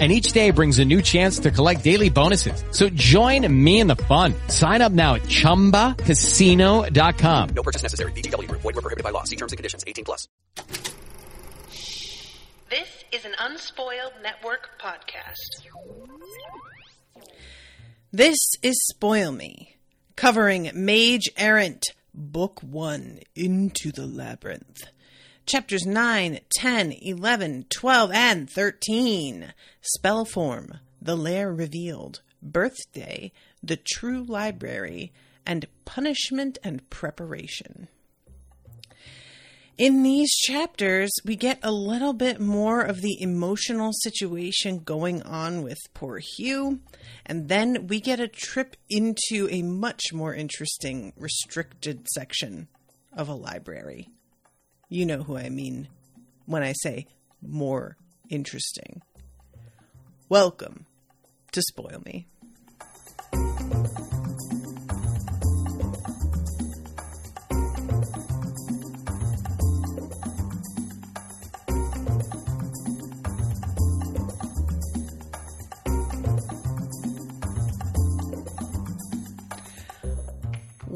And each day brings a new chance to collect daily bonuses. So join me in the fun. Sign up now at ChumbaCasino.com. No purchase necessary. VGW Group. Void were prohibited by law. See terms and conditions. 18 plus. This is an Unspoiled Network podcast. This is Spoil Me, covering Mage Errant, Book 1, Into the Labyrinth. Chapters 9, 10, 11, 12, and 13. Spell Form, The Lair Revealed, Birthday, The True Library, and Punishment and Preparation. In these chapters, we get a little bit more of the emotional situation going on with poor Hugh, and then we get a trip into a much more interesting, restricted section of a library. You know who I mean when I say more interesting. Welcome to Spoil Me.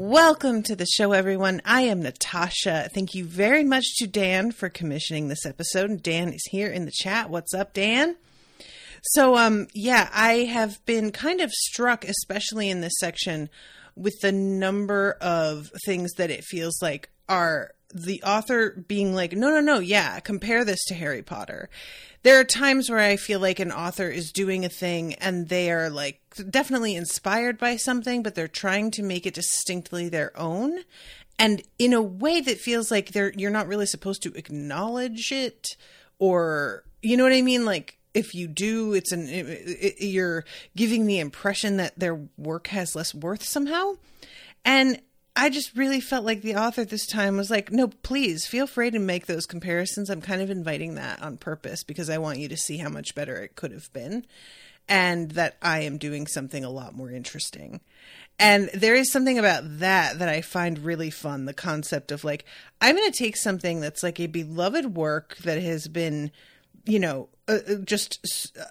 Welcome to the show, everyone. I am Natasha. Thank you very much to Dan for commissioning this episode. Dan is here in the chat. What's up, Dan? So, um, yeah, I have been kind of struck, especially in this section, with the number of things that it feels like are the author being like, no, no, no, yeah, compare this to Harry Potter. There are times where I feel like an author is doing a thing and they are like definitely inspired by something, but they're trying to make it distinctly their own. And in a way that feels like they're you're not really supposed to acknowledge it or you know what I mean? Like if you do, it's an it, it, you're giving the impression that their work has less worth somehow. And I just really felt like the author this time was like, no, please feel free to make those comparisons. I'm kind of inviting that on purpose because I want you to see how much better it could have been and that I am doing something a lot more interesting. And there is something about that that I find really fun the concept of like, I'm going to take something that's like a beloved work that has been, you know, uh, uh just uh,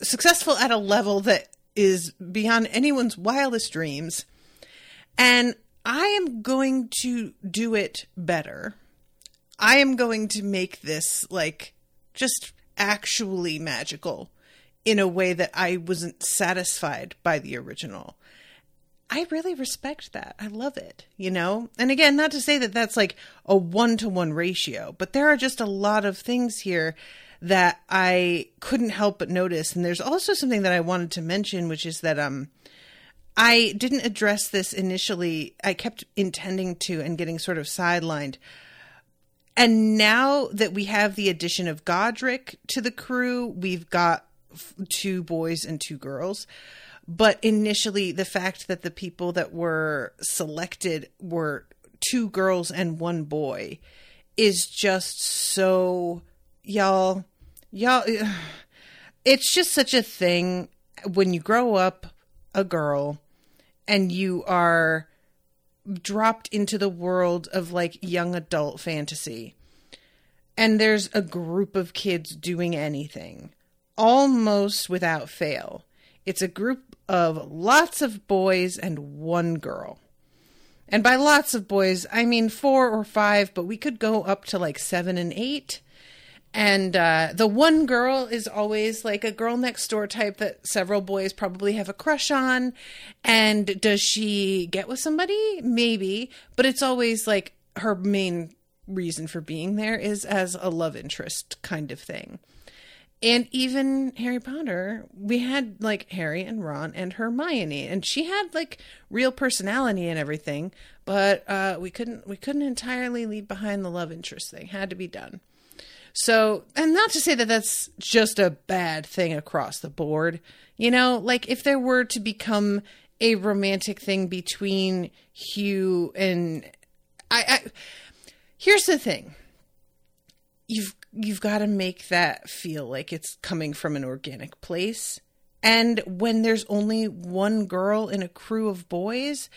successful at a level that is beyond anyone's wildest dreams. And I am going to do it better. I am going to make this like just actually magical in a way that I wasn't satisfied by the original. I really respect that. I love it, you know? And again, not to say that that's like a one to one ratio, but there are just a lot of things here that I couldn't help but notice. And there's also something that I wanted to mention, which is that, um, I didn't address this initially. I kept intending to and getting sort of sidelined. And now that we have the addition of Godric to the crew, we've got two boys and two girls. But initially, the fact that the people that were selected were two girls and one boy is just so, y'all, y'all, it's just such a thing when you grow up a girl and you are dropped into the world of like young adult fantasy. And there's a group of kids doing anything almost without fail. It's a group of lots of boys and one girl. And by lots of boys i mean four or five but we could go up to like seven and eight and uh, the one girl is always like a girl next door type that several boys probably have a crush on. And does she get with somebody? Maybe. But it's always like her main reason for being there is as a love interest kind of thing. And even Harry Potter, we had like Harry and Ron and Hermione, and she had like real personality and everything, but uh, we couldn't we couldn't entirely leave behind the love interest thing. Had to be done. So, and not to say that that's just a bad thing across the board. You know, like if there were to become a romantic thing between Hugh and I, I here's the thing. you've you've got to make that feel like it's coming from an organic place. And when there's only one girl in a crew of boys,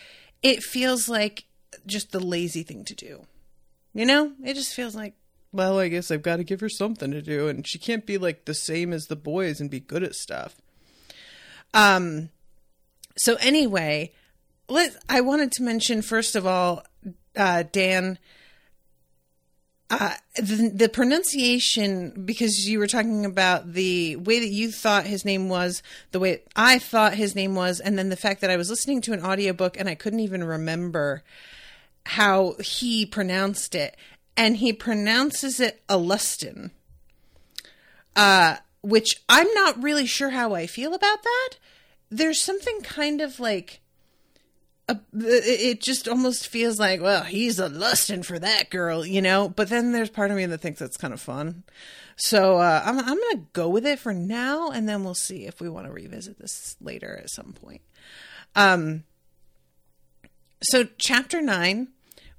it feels like just the lazy thing to do. You know? It just feels like, well, I guess I've got to give her something to do and she can't be like the same as the boys and be good at stuff. Um so anyway, let I wanted to mention first of all uh Dan uh, the, the pronunciation, because you were talking about the way that you thought his name was, the way I thought his name was, and then the fact that I was listening to an audiobook and I couldn't even remember how he pronounced it. And he pronounces it Alustin, uh, which I'm not really sure how I feel about that. There's something kind of like a, it just almost feels like, well, he's a lusting for that girl, you know. But then there's part of me that thinks that's kind of fun. So uh, I'm I'm gonna go with it for now, and then we'll see if we want to revisit this later at some point. Um. So chapter nine,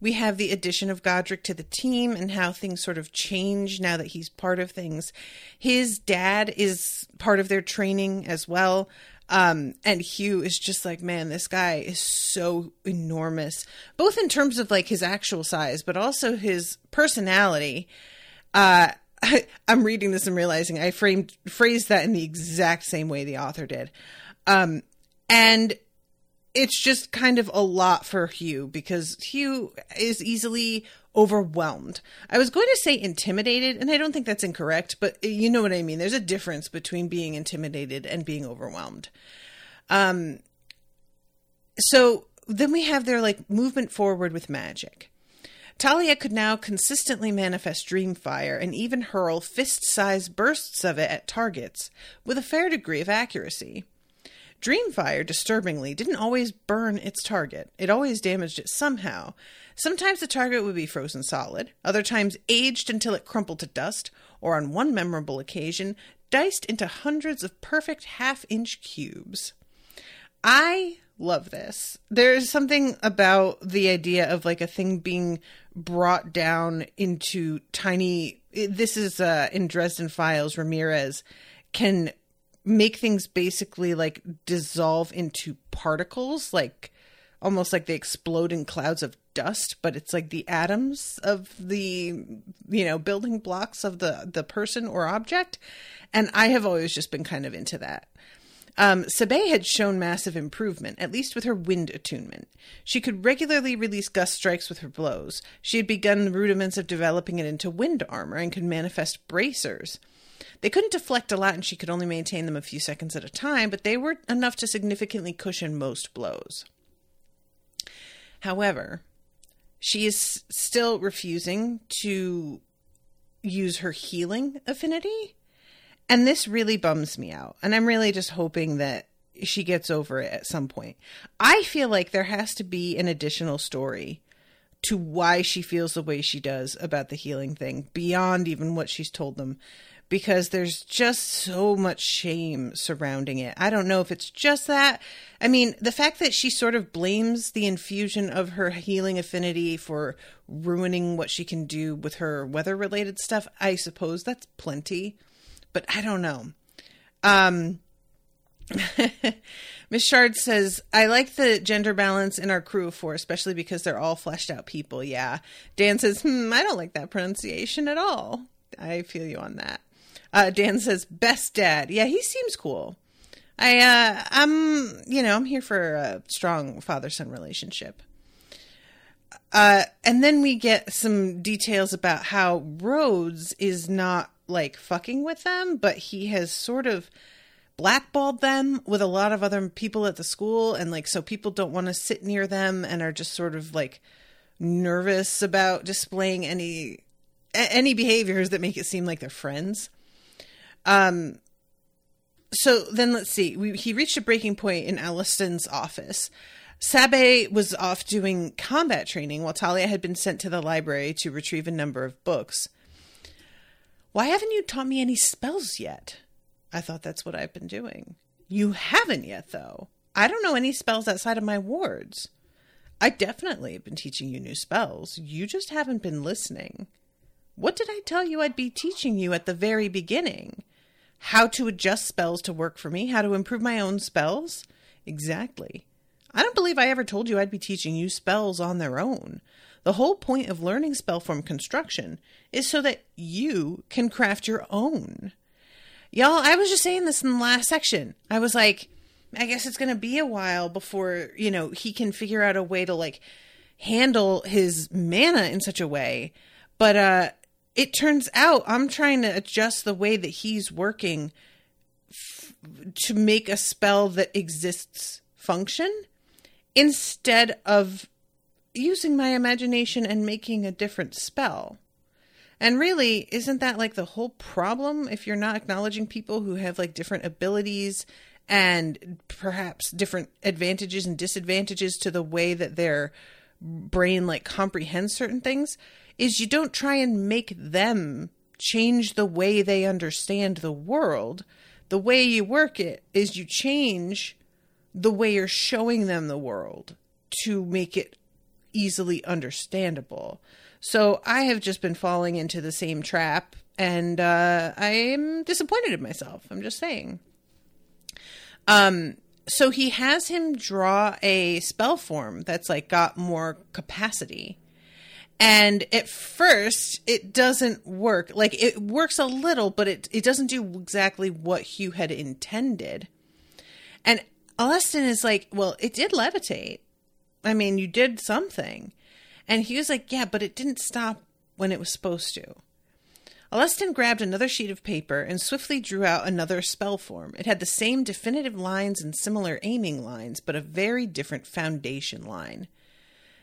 we have the addition of Godric to the team and how things sort of change now that he's part of things. His dad is part of their training as well. Um, and Hugh is just like, man, this guy is so enormous, both in terms of like his actual size, but also his personality. Uh, I, am reading this and realizing I framed phrased that in the exact same way the author did. Um, and it's just kind of a lot for Hugh because Hugh is easily overwhelmed. I was going to say intimidated, and I don't think that's incorrect, but you know what I mean. There's a difference between being intimidated and being overwhelmed. Um, so then we have their like movement forward with magic. Talia could now consistently manifest dream fire and even hurl fist sized bursts of it at targets with a fair degree of accuracy. Dreamfire, disturbingly, didn't always burn its target. It always damaged it somehow. Sometimes the target would be frozen solid, other times aged until it crumpled to dust, or on one memorable occasion, diced into hundreds of perfect half inch cubes. I love this. There's something about the idea of like a thing being brought down into tiny. This is uh, in Dresden Files. Ramirez can make things basically like dissolve into particles, like almost like they explode in clouds of dust, but it's like the atoms of the you know building blocks of the the person or object. And I have always just been kind of into that. Um, Sabae had shown massive improvement, at least with her wind attunement. She could regularly release gust strikes with her blows. She had begun the rudiments of developing it into wind armor and could manifest bracers. They couldn't deflect a lot and she could only maintain them a few seconds at a time, but they were enough to significantly cushion most blows. However, she is still refusing to use her healing affinity. And this really bums me out. And I'm really just hoping that she gets over it at some point. I feel like there has to be an additional story to why she feels the way she does about the healing thing beyond even what she's told them because there's just so much shame surrounding it. I don't know if it's just that. I mean, the fact that she sort of blames the infusion of her healing affinity for ruining what she can do with her weather related stuff, I suppose that's plenty. But I don't know. Um Miss Shard says, I like the gender balance in our crew of four, especially because they're all fleshed out people. Yeah. Dan says, hmm, I don't like that pronunciation at all. I feel you on that. Uh, Dan says, best dad. Yeah, he seems cool. I, uh, I'm, you know, I'm here for a strong father son relationship. Uh, and then we get some details about how Rhodes is not like fucking with them, but he has sort of blackballed them with a lot of other people at the school. And like, so people don't want to sit near them and are just sort of like nervous about displaying any any behaviors that make it seem like they're friends. Um, so then let's see. We, he reached a breaking point in Alustin's office. Sabae was off doing combat training while Talia had been sent to the library to retrieve a number of books. Why haven't you taught me any spells yet? I thought that's what I've been doing. You haven't yet, though. I don't know any spells outside of my wards. I definitely have been teaching you new spells. You just haven't been listening. What did I tell you I'd be teaching you at the very beginning? How to adjust spells to work for me, how to improve my own spells? Exactly. I don't believe I ever told you I'd be teaching you spells on their own. The whole point of learning spell form construction is so that you can craft your own. Y'all, I was just saying this in the last section. I was like, I guess it's going to be a while before, you know, he can figure out a way to like handle his mana in such a way. But uh it turns out I'm trying to adjust the way that he's working f- to make a spell that exists function instead of using my imagination and making a different spell. And really, isn't that like the whole problem if you're not acknowledging people who have like different abilities and perhaps different advantages and disadvantages to the way that their brain like comprehends certain things? Is you don't try and make them change the way they understand the world. The way you work it is you change the way you're showing them the world to make it easily understandable. So I have just been falling into the same trap and uh, I'm disappointed in myself. I'm just saying. Um, so he has him draw a spell form that's like got more capacity. And at first, it doesn't work. Like it works a little, but it it doesn't do exactly what Hugh had intended. And Alustin is like, well, it did levitate. I mean, you did something. And he was like, yeah, but it didn't stop when it was supposed to. Alustin grabbed another sheet of paper and swiftly drew out another spell form. It had the same definitive lines and similar aiming lines, but a very different foundation line.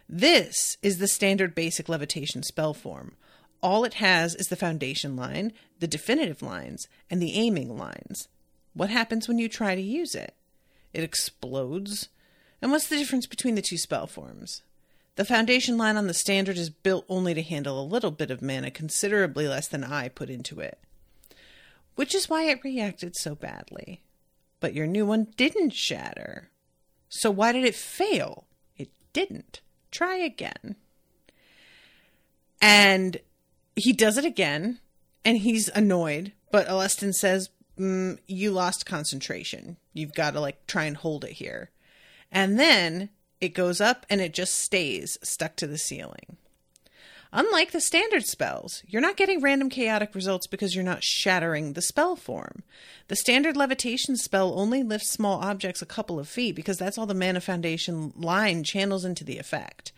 This is the standard basic levitation spell form. All it has is the foundation line, the definitive lines, and the aiming lines. What happens when you try to use it? It explodes. And what's the difference between the two spell forms? The foundation line on the standard is built only to handle a little bit of mana, considerably less than I put into it. Which is why it reacted so badly. But your new one didn't shatter. So why did it fail? It didn't. Try again. And he does it again, and he's annoyed. But Alustin says, mm, You lost concentration. You've got to like try and hold it here. And then it goes up and it just stays stuck to the ceiling. Unlike the standard spells, you're not getting random chaotic results because you're not shattering the spell form. The standard levitation spell only lifts small objects a couple of feet because that's all the mana foundation line channels into the effect.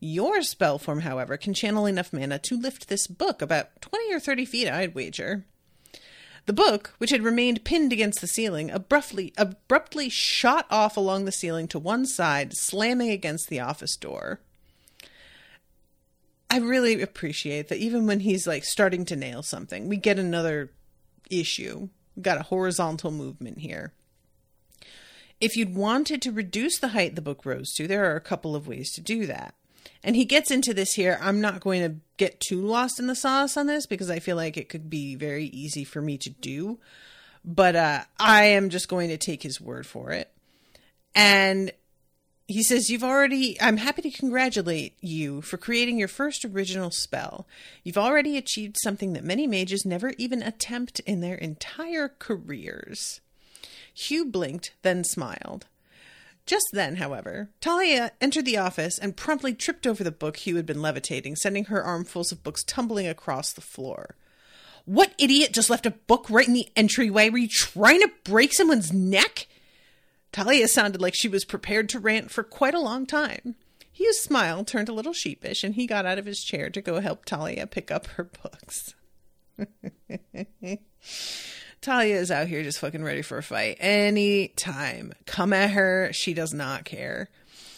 Your spell form, however, can channel enough mana to lift this book about 20 or 30 feet, I'd wager. The book, which had remained pinned against the ceiling, abruptly abruptly shot off along the ceiling to one side, slamming against the office door. I really appreciate that even when he's like starting to nail something, we get another issue. We've got a horizontal movement here. If you'd wanted to reduce the height the book rose to, there are a couple of ways to do that. And he gets into this here. I'm not going to get too lost in the sauce on this because I feel like it could be very easy for me to do. But uh, I am just going to take his word for it. And he says, You've already, I'm happy to congratulate you for creating your first original spell. You've already achieved something that many mages never even attempt in their entire careers. Hugh blinked, then smiled. Just then, however, Talia entered the office and promptly tripped over the book Hugh had been levitating, sending her armfuls of books tumbling across the floor. What idiot just left a book right in the entryway? Were you trying to break someone's neck? Talia sounded like she was prepared to rant for quite a long time. Hugh's smile turned a little sheepish, and he got out of his chair to go help Talia pick up her books. Talia is out here just fucking ready for a fight anytime. Come at her. She does not care.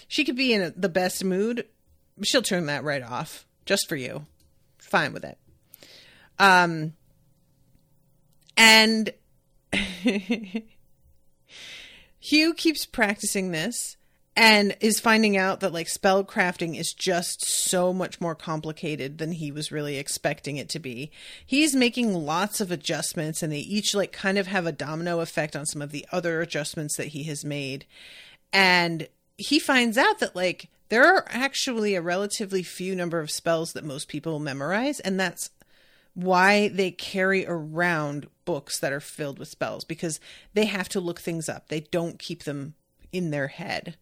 She could be in the best mood. She'll turn that right off just for you. Fine with it. Um, and Hugh keeps practicing this and is finding out that like spell crafting is just so much more complicated than he was really expecting it to be. He's making lots of adjustments and they each like kind of have a domino effect on some of the other adjustments that he has made. And he finds out that like there are actually a relatively few number of spells that most people memorize and that's why they carry around books that are filled with spells because they have to look things up. They don't keep them in their head.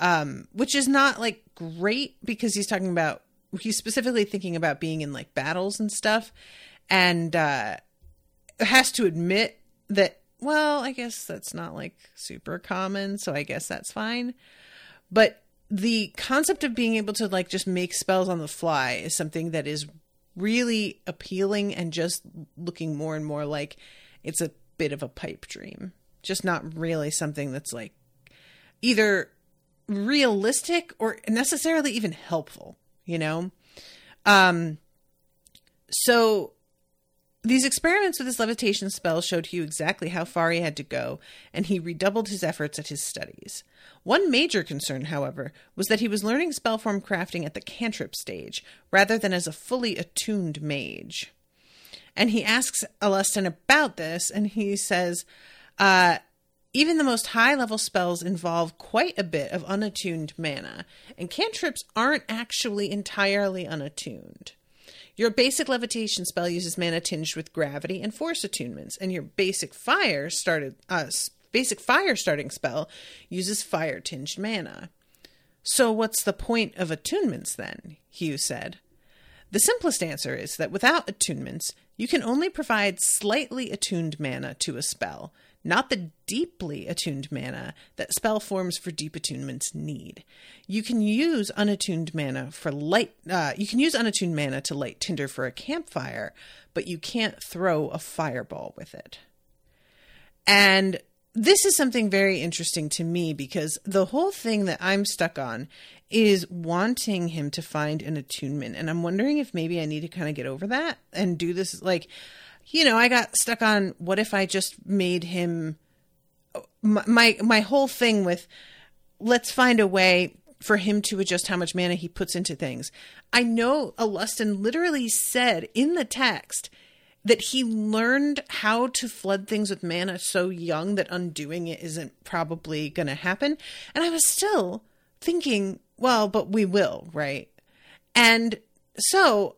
Um, which is not like great because he's talking about he's specifically thinking about being in like battles and stuff and uh has to admit that well, I guess that's not like super common, so I guess that's fine. But the concept of being able to like just make spells on the fly is something that is really appealing and just looking more and more like it's a bit of a pipe dream. Just not really something that's like either realistic or necessarily even helpful, you know? Um so these experiments with his levitation spell showed Hugh exactly how far he had to go, and he redoubled his efforts at his studies. One major concern, however, was that he was learning spellform crafting at the cantrip stage, rather than as a fully attuned mage. And he asks Alustin about this, and he says, uh, even the most high level spells involve quite a bit of unattuned mana, and cantrips aren't actually entirely unattuned. Your basic levitation spell uses mana tinged with gravity and force attunements, and your basic fire started uh, basic fire starting spell uses fire tinged mana. So what's the point of attunements then? Hugh said. The simplest answer is that without attunements, you can only provide slightly attuned mana to a spell, not the deeply attuned mana that spell forms for deep attunements need. You can use unattuned mana for light. Uh, you can use unattuned mana to light tinder for a campfire, but you can't throw a fireball with it. And this is something very interesting to me because the whole thing that I'm stuck on is wanting him to find an attunement, and I'm wondering if maybe I need to kind of get over that and do this like you know, I got stuck on what if I just made him my my, whole thing with let's find a way for him to adjust how much mana he puts into things. I know Alustin literally said in the text that he learned how to flood things with mana so young that undoing it isn't probably going to happen. And I was still thinking, well, but we will, right? And so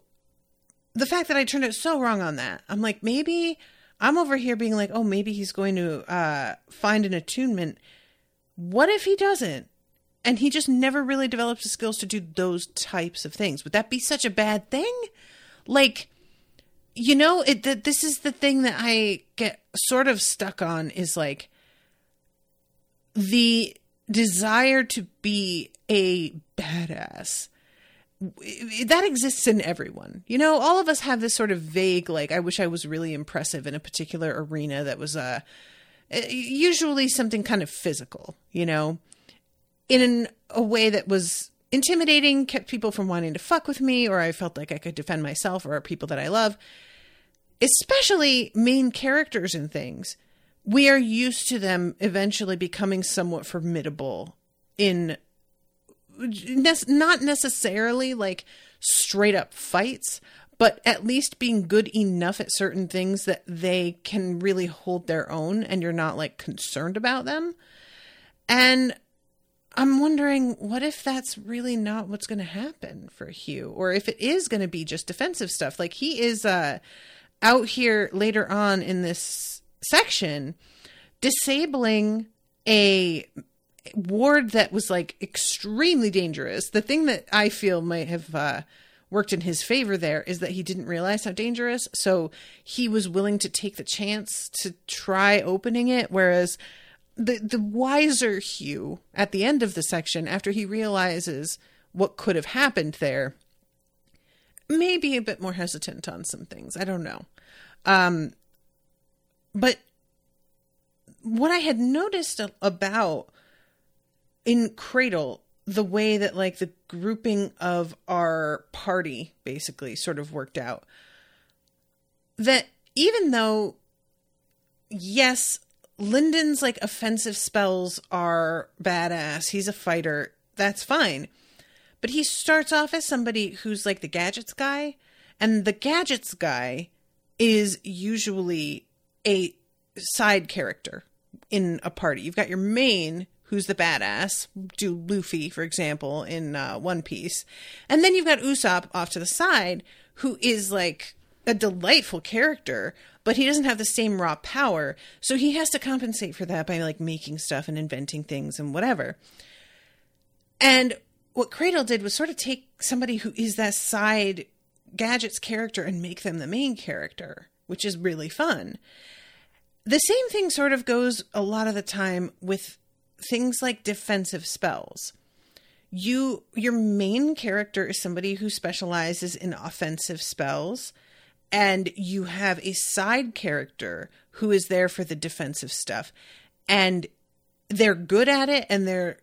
the fact that I turned it so wrong on that, I'm like, maybe I'm over here being like, oh, maybe he's going to uh, find an attunement. What if he doesn't? And he just never really develops the skills to do those types of things. Would that be such a bad thing? Like, you know, it, th- this is the thing that I get sort of stuck on is like the desire to be a badass that exists in everyone. You know, all of us have this sort of vague, like, I wish I was really impressive in a particular arena that was uh, usually something kind of physical, you know, in a way that was intimidating, kept people from wanting to fuck with me, or I felt like I could defend myself or people that I love. Especially main characters and things. We are used to them eventually becoming somewhat formidable in not necessarily like straight up fights, but at least being good enough at certain things that they can really hold their own and you're not like concerned about them. And I'm wondering what if that's really not what's going to happen for Hugh or if it is going to be just defensive stuff. Like he is uh out here later on in this section disabling a ward that was like extremely dangerous. The thing that I feel might have uh, worked in his favor there is that he didn't realize how dangerous, so he was willing to take the chance to try opening it. Whereas the the wiser Hugh at the end of the section, after he realizes what could have happened there, may be a bit more hesitant on some things. I don't know. Um, but what I had noticed about in Cradle, the way that like the grouping of our party basically sort of worked out, that even though, yes, Lindon's like offensive spells are badass, he's a fighter, that's fine. But he starts off as somebody who's like the gadgets guy, and the gadgets guy is usually a side character in a party. You've got your main who's the badass, do Luffy, for example, in uh, One Piece. And then you've got Usopp off to the side, who is like a delightful character, but he doesn't have the same raw power. So he has to compensate for that by like making stuff and inventing things and whatever. And what Cradle did was sort of take somebody who is that side gadgets character and make them the main character, which is really fun. The same thing sort of goes a lot of the time with things like defensive spells. You your main character is somebody who specializes in offensive spells and you have a side character who is there for the defensive stuff and they're good at it and they're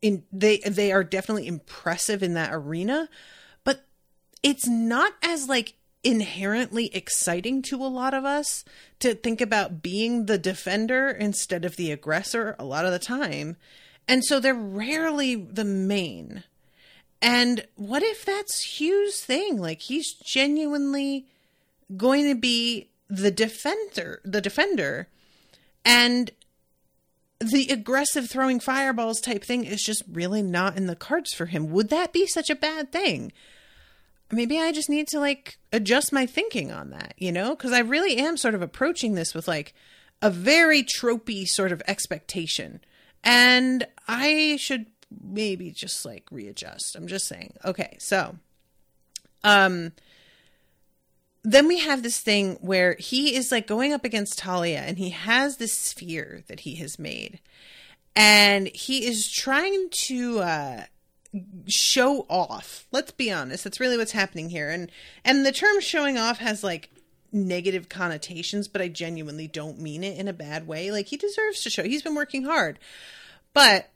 in they they are definitely impressive in that arena but it's not as like inherently exciting to a lot of us to think about being the defender instead of the aggressor a lot of the time and so they're rarely the main and what if that's Hugh's thing like he's genuinely going to be the defender, the defender, and the aggressive throwing fireballs type thing is just really not in the cards for him. Would that be such a bad thing? Maybe I just need to like adjust my thinking on that, you know? Because I really am sort of approaching this with like a very tropey sort of expectation. And I should maybe just like readjust. I'm just saying. Okay, so um then we have this thing where he is like going up against Talia and he has this sphere that he has made. And he is trying to uh show off. Let's be honest, that's really what's happening here. And and the term showing off has like negative connotations, but I genuinely don't mean it in a bad way. Like he deserves to show. He's been working hard. But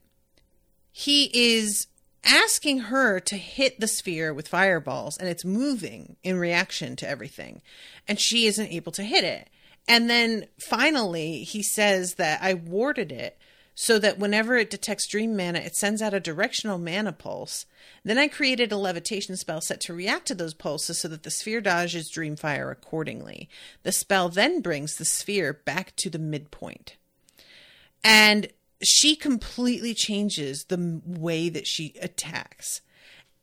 he is asking her to hit the sphere with fireballs and it's moving in reaction to everything and she isn't able to hit it and then finally he says that i warded it so that whenever it detects dream mana it sends out a directional mana pulse. Then i created a levitation spell set to react to those pulses so that the sphere dodges dream fire accordingly. The spell then brings the sphere back to the midpoint. And she completely changes the way that she attacks.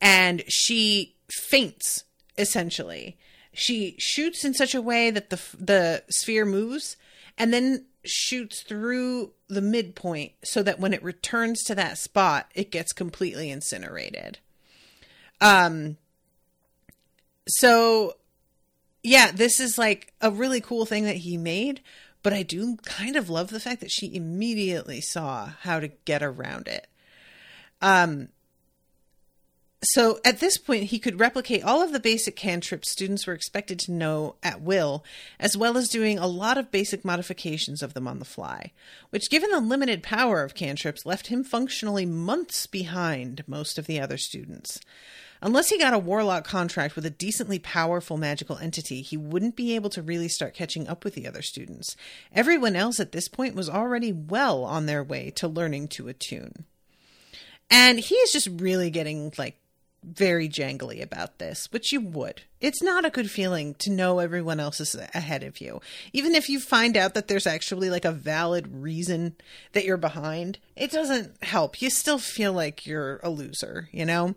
And she faints essentially. She shoots in such a way that the the sphere moves and then shoots through the midpoint so that when it returns to that spot it gets completely incinerated um so yeah this is like a really cool thing that he made but I do kind of love the fact that she immediately saw how to get around it. Um, so at this point, he could replicate all of the basic cantrips students were expected to know at will, as well as doing a lot of basic modifications of them on the fly, which, given the limited power of cantrips, left him functionally months behind most of the other students. Unless he got a warlock contract with a decently powerful magical entity, he wouldn't be able to really start catching up with the other students. Everyone else at this point was already well on their way to learning to attune. And he is just really getting like very jangly about this, which you would. It's not a good feeling to know everyone else is ahead of you. Even if you find out that there's actually like a valid reason that you're behind, it doesn't help. You still feel like you're a loser, you know?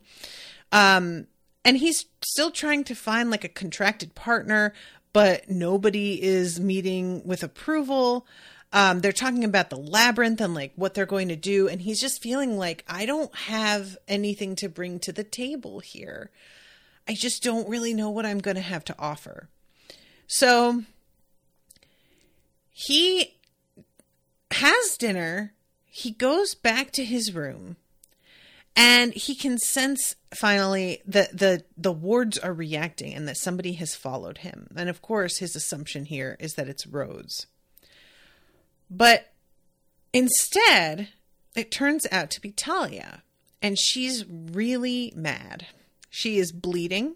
Um, and he's still trying to find like a contracted partner, but nobody is meeting with approval. Um, they're talking about the labyrinth and like what they're going to do, and he's just feeling like I don't have anything to bring to the table here. I just don't really know what I'm going to have to offer. So he has dinner. He goes back to his room and he can sense finally that the the wards are reacting and that somebody has followed him and of course his assumption here is that it's rhodes but instead it turns out to be talia and she's really mad she is bleeding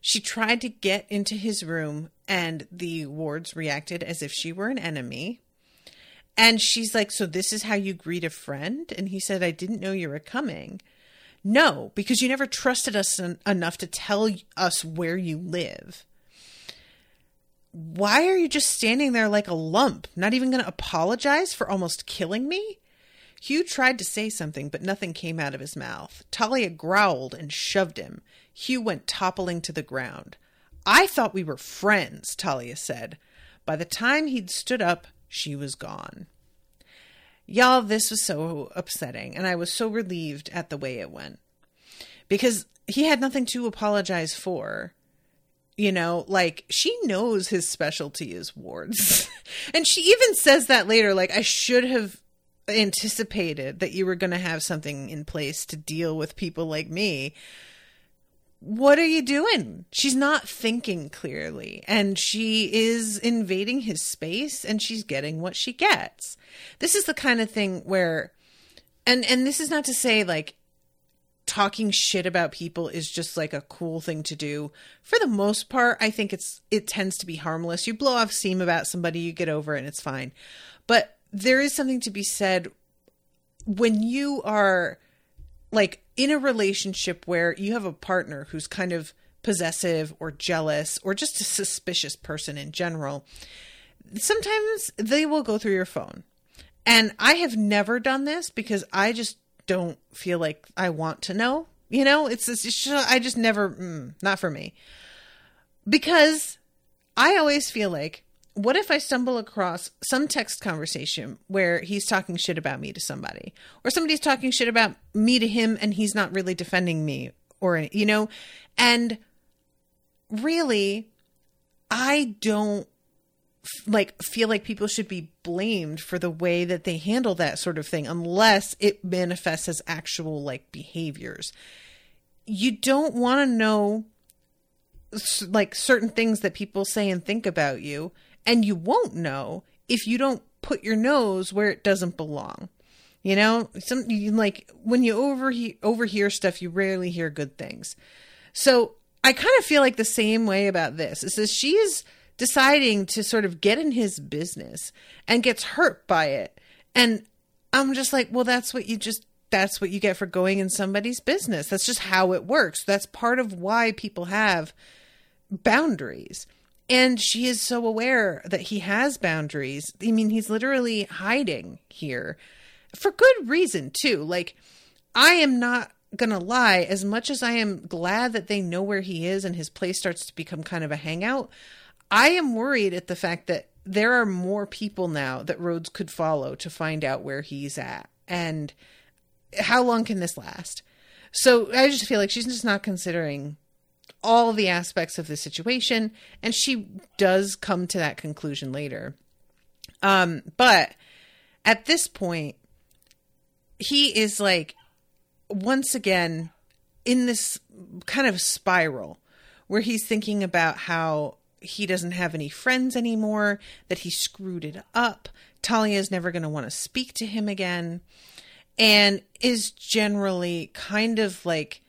she tried to get into his room and the wards reacted as if she were an enemy and she's like, So this is how you greet a friend? And he said, I didn't know you were coming. No, because you never trusted us en- enough to tell us where you live. Why are you just standing there like a lump, not even going to apologize for almost killing me? Hugh tried to say something, but nothing came out of his mouth. Talia growled and shoved him. Hugh went toppling to the ground. I thought we were friends, Talia said. By the time he'd stood up, she was gone. Y'all, this was so upsetting, and I was so relieved at the way it went. Because he had nothing to apologize for. You know, like she knows his specialty is wards. and she even says that later, like, I should have anticipated that you were going to have something in place to deal with people like me. What are you doing? She's not thinking clearly, and she is invading his space, and she's getting what she gets. This is the kind of thing where, and and this is not to say like talking shit about people is just like a cool thing to do. For the most part, I think it's it tends to be harmless. You blow off steam about somebody, you get over it and it's fine. But there is something to be said when you are like in a relationship where you have a partner who's kind of possessive or jealous or just a suspicious person in general. Sometimes they will go through your phone. And I have never done this because I just don't feel like I want to know. You know, it's, it's just, I just never, mm, not for me. Because I always feel like, what if I stumble across some text conversation where he's talking shit about me to somebody, or somebody's talking shit about me to him and he's not really defending me, or, you know, and really, I don't like feel like people should be blamed for the way that they handle that sort of thing unless it manifests as actual like behaviors. You don't want to know like certain things that people say and think about you and you won't know if you don't put your nose where it doesn't belong. You know? Some like when you overhear overhear stuff you rarely hear good things. So i kind of feel like the same way about this. It says she is deciding to sort of get in his business and gets hurt by it. And I'm just like, well, that's what you just that's what you get for going in somebody's business. That's just how it works. That's part of why people have boundaries. And she is so aware that he has boundaries. I mean, he's literally hiding here for good reason, too. Like, I am not going to lie, as much as I am glad that they know where he is and his place starts to become kind of a hangout, I am worried at the fact that there are more people now that Rhodes could follow to find out where he's at. And how long can this last? So I just feel like she's just not considering all the aspects of the situation. And she does come to that conclusion later. Um, but at this point, he is like, once again, in this kind of spiral where he's thinking about how he doesn't have any friends anymore, that he screwed it up. Talia is never going to want to speak to him again, and is generally kind of like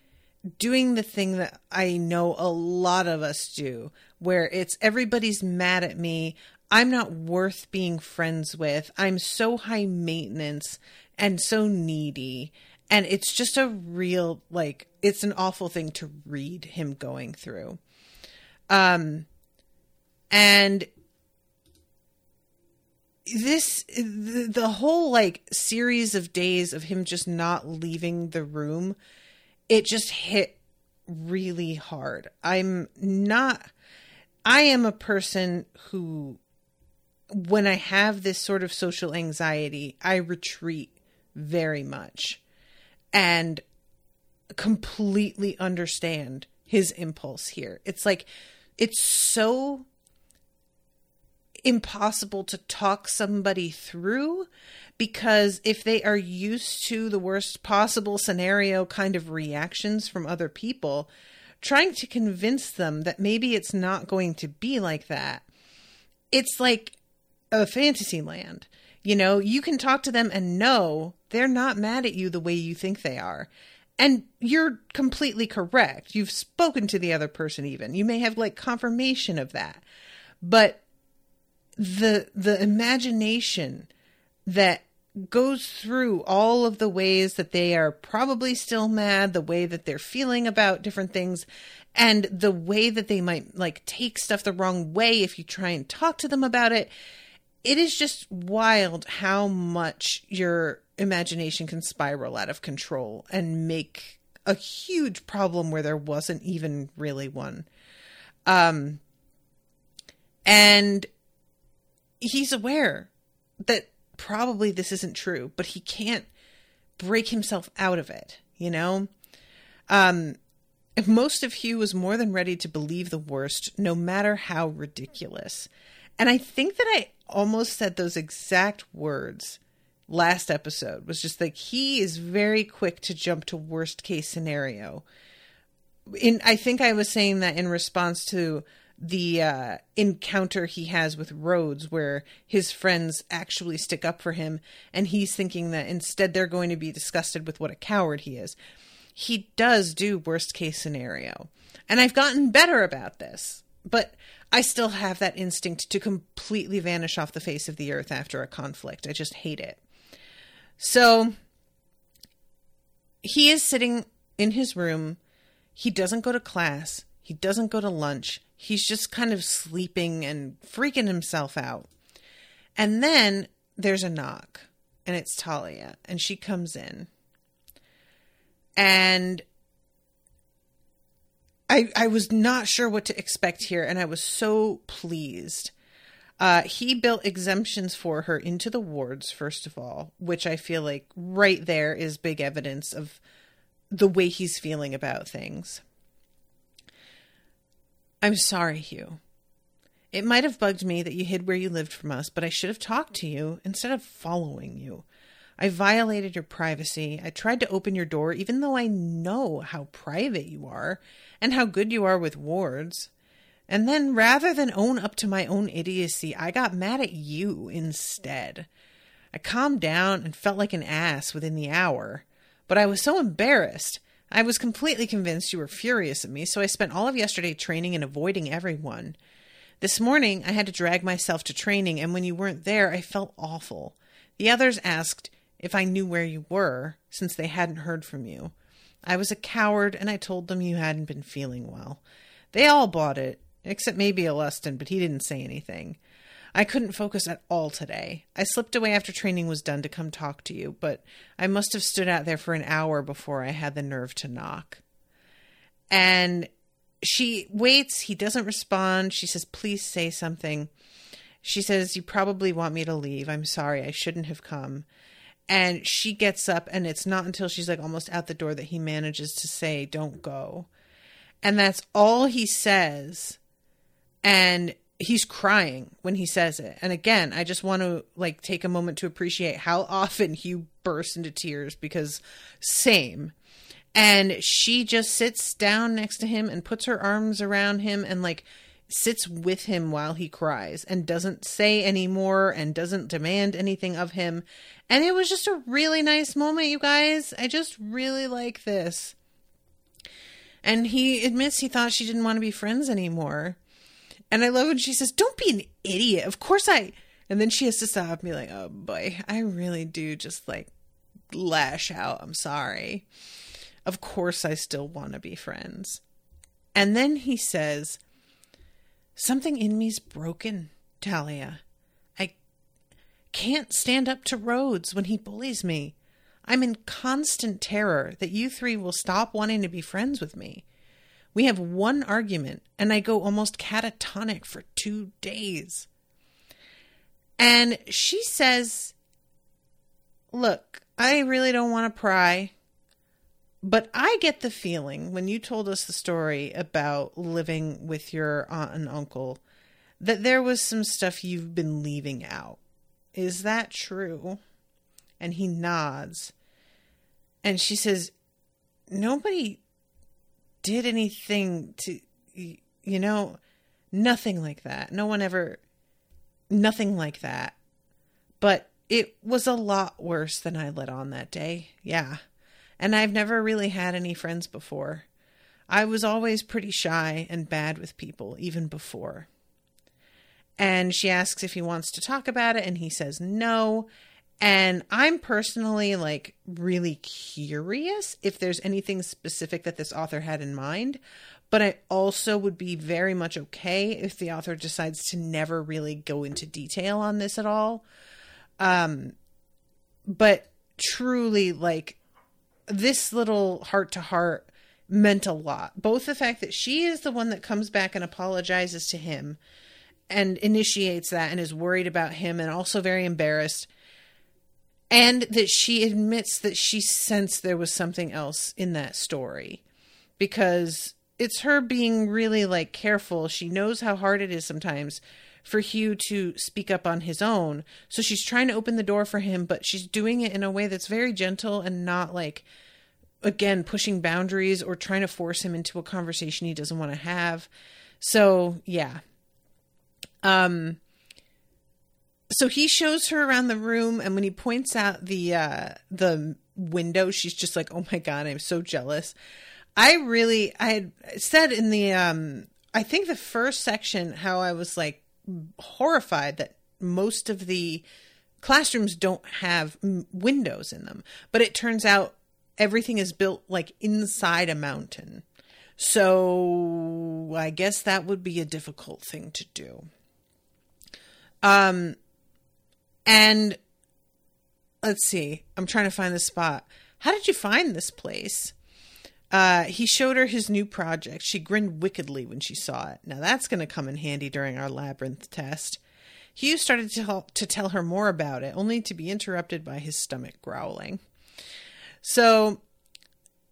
doing the thing that I know a lot of us do, where it's everybody's mad at me. I'm not worth being friends with. I'm so high maintenance and so needy. And it's just a real, like, it's an awful thing to read him going through. Um, and this the, the whole like series of days of him just not leaving the room it just hit really hard. I'm not i am a person who when i have this sort of social anxiety i retreat very much and completely understand his impulse here. It's like it's so impossible to talk somebody through because if they are used to the worst possible scenario kind of reactions from other people, trying to convince them that maybe it's not going to be like that, it's like a fantasy land. You know, you can talk to them and know they're not mad at you the way you think they are. And you're completely correct. You've spoken to the other person, even. You may have like confirmation of that. But the the imagination that goes through all of the ways that they are probably still mad, the way that they're feeling about different things, and the way that they might like take stuff the wrong way if you try and talk to them about it. It is just wild how much your imagination can spiral out of control and make a huge problem where there wasn't even really one. Um, and he's aware that probably this isn't true, but he can't break himself out of it, you know? Um, if most of Hugh was more than ready to believe the worst, no matter how ridiculous. And I think that I almost said those exact words last episode was just like he is very quick to jump to worst case scenario. In I think I was saying that in response to the uh, encounter he has with Rhodes, where his friends actually stick up for him, and he's thinking that instead they're going to be disgusted with what a coward he is. He does do worst case scenario. And I've gotten better about this, but I still have that instinct to completely vanish off the face of the earth after a conflict. I just hate it. So he is sitting in his room. He doesn't go to class. He doesn't go to lunch. He's just kind of sleeping and freaking himself out. And then there's a knock, and it's Talia, and she comes in. And I I was not sure what to expect here, and I was so pleased. Uh, he built exemptions for her into the wards, first of all, which I feel like right there is big evidence of the way he's feeling about things. I'm sorry, Hugh. It might have bugged me that you hid where you lived from us, but I should have talked to you instead of following you. I violated your privacy. I tried to open your door, even though I know how private you are and how good you are with wards. And then, rather than own up to my own idiocy, I got mad at you instead. I calmed down and felt like an ass within the hour, but I was so embarrassed. I was completely convinced you were furious at me, so I spent all of yesterday training and avoiding everyone. This morning, I had to drag myself to training, and when you weren't there, I felt awful. The others asked if I knew where you were, since they hadn't heard from you. I was a coward, and I told them you hadn't been feeling well. They all bought it, except maybe Alustin, but he didn't say anything. I couldn't focus at all today. I slipped away after training was done to come talk to you, but I must have stood out there for an hour before I had the nerve to knock. And she waits. He doesn't respond. She says, Please say something. She says, You probably want me to leave. I'm sorry. I shouldn't have come. And she gets up, and it's not until she's like almost out the door that he manages to say, Don't go. And that's all he says. And he's crying when he says it. And again, I just want to like take a moment to appreciate how often Hugh bursts into tears because same. And she just sits down next to him and puts her arms around him and like sits with him while he cries and doesn't say any more and doesn't demand anything of him. And it was just a really nice moment, you guys. I just really like this. And he admits he thought she didn't want to be friends anymore. And I love when she says, Don't be an idiot. Of course I. And then she has to stop be like, Oh boy, I really do just like lash out. I'm sorry. Of course I still want to be friends. And then he says, Something in me's broken, Talia. I can't stand up to Rhodes when he bullies me. I'm in constant terror that you three will stop wanting to be friends with me. We have one argument, and I go almost catatonic for two days. And she says, Look, I really don't want to pry, but I get the feeling when you told us the story about living with your aunt and uncle that there was some stuff you've been leaving out. Is that true? And he nods. And she says, Nobody did anything to, you know, nothing like that. No one ever, nothing like that. But it was a lot worse than I let on that day. Yeah. And I've never really had any friends before. I was always pretty shy and bad with people, even before. And she asks if he wants to talk about it, and he says no. And I'm personally like really curious if there's anything specific that this author had in mind. But I also would be very much okay if the author decides to never really go into detail on this at all. Um, but truly, like this little heart to heart meant a lot. Both the fact that she is the one that comes back and apologizes to him and initiates that and is worried about him and also very embarrassed. And that she admits that she sensed there was something else in that story because it's her being really like careful. She knows how hard it is sometimes for Hugh to speak up on his own. So she's trying to open the door for him, but she's doing it in a way that's very gentle and not like again pushing boundaries or trying to force him into a conversation he doesn't want to have. So, yeah. Um so he shows her around the room and when he points out the uh the window, she's just like, "Oh my god, I'm so jealous." I really I had said in the um I think the first section how I was like horrified that most of the classrooms don't have m- windows in them, but it turns out everything is built like inside a mountain. So I guess that would be a difficult thing to do. Um and let's see. I'm trying to find the spot. How did you find this place? Uh, he showed her his new project. She grinned wickedly when she saw it. Now that's going to come in handy during our labyrinth test. Hugh started to tell, to tell her more about it, only to be interrupted by his stomach growling. So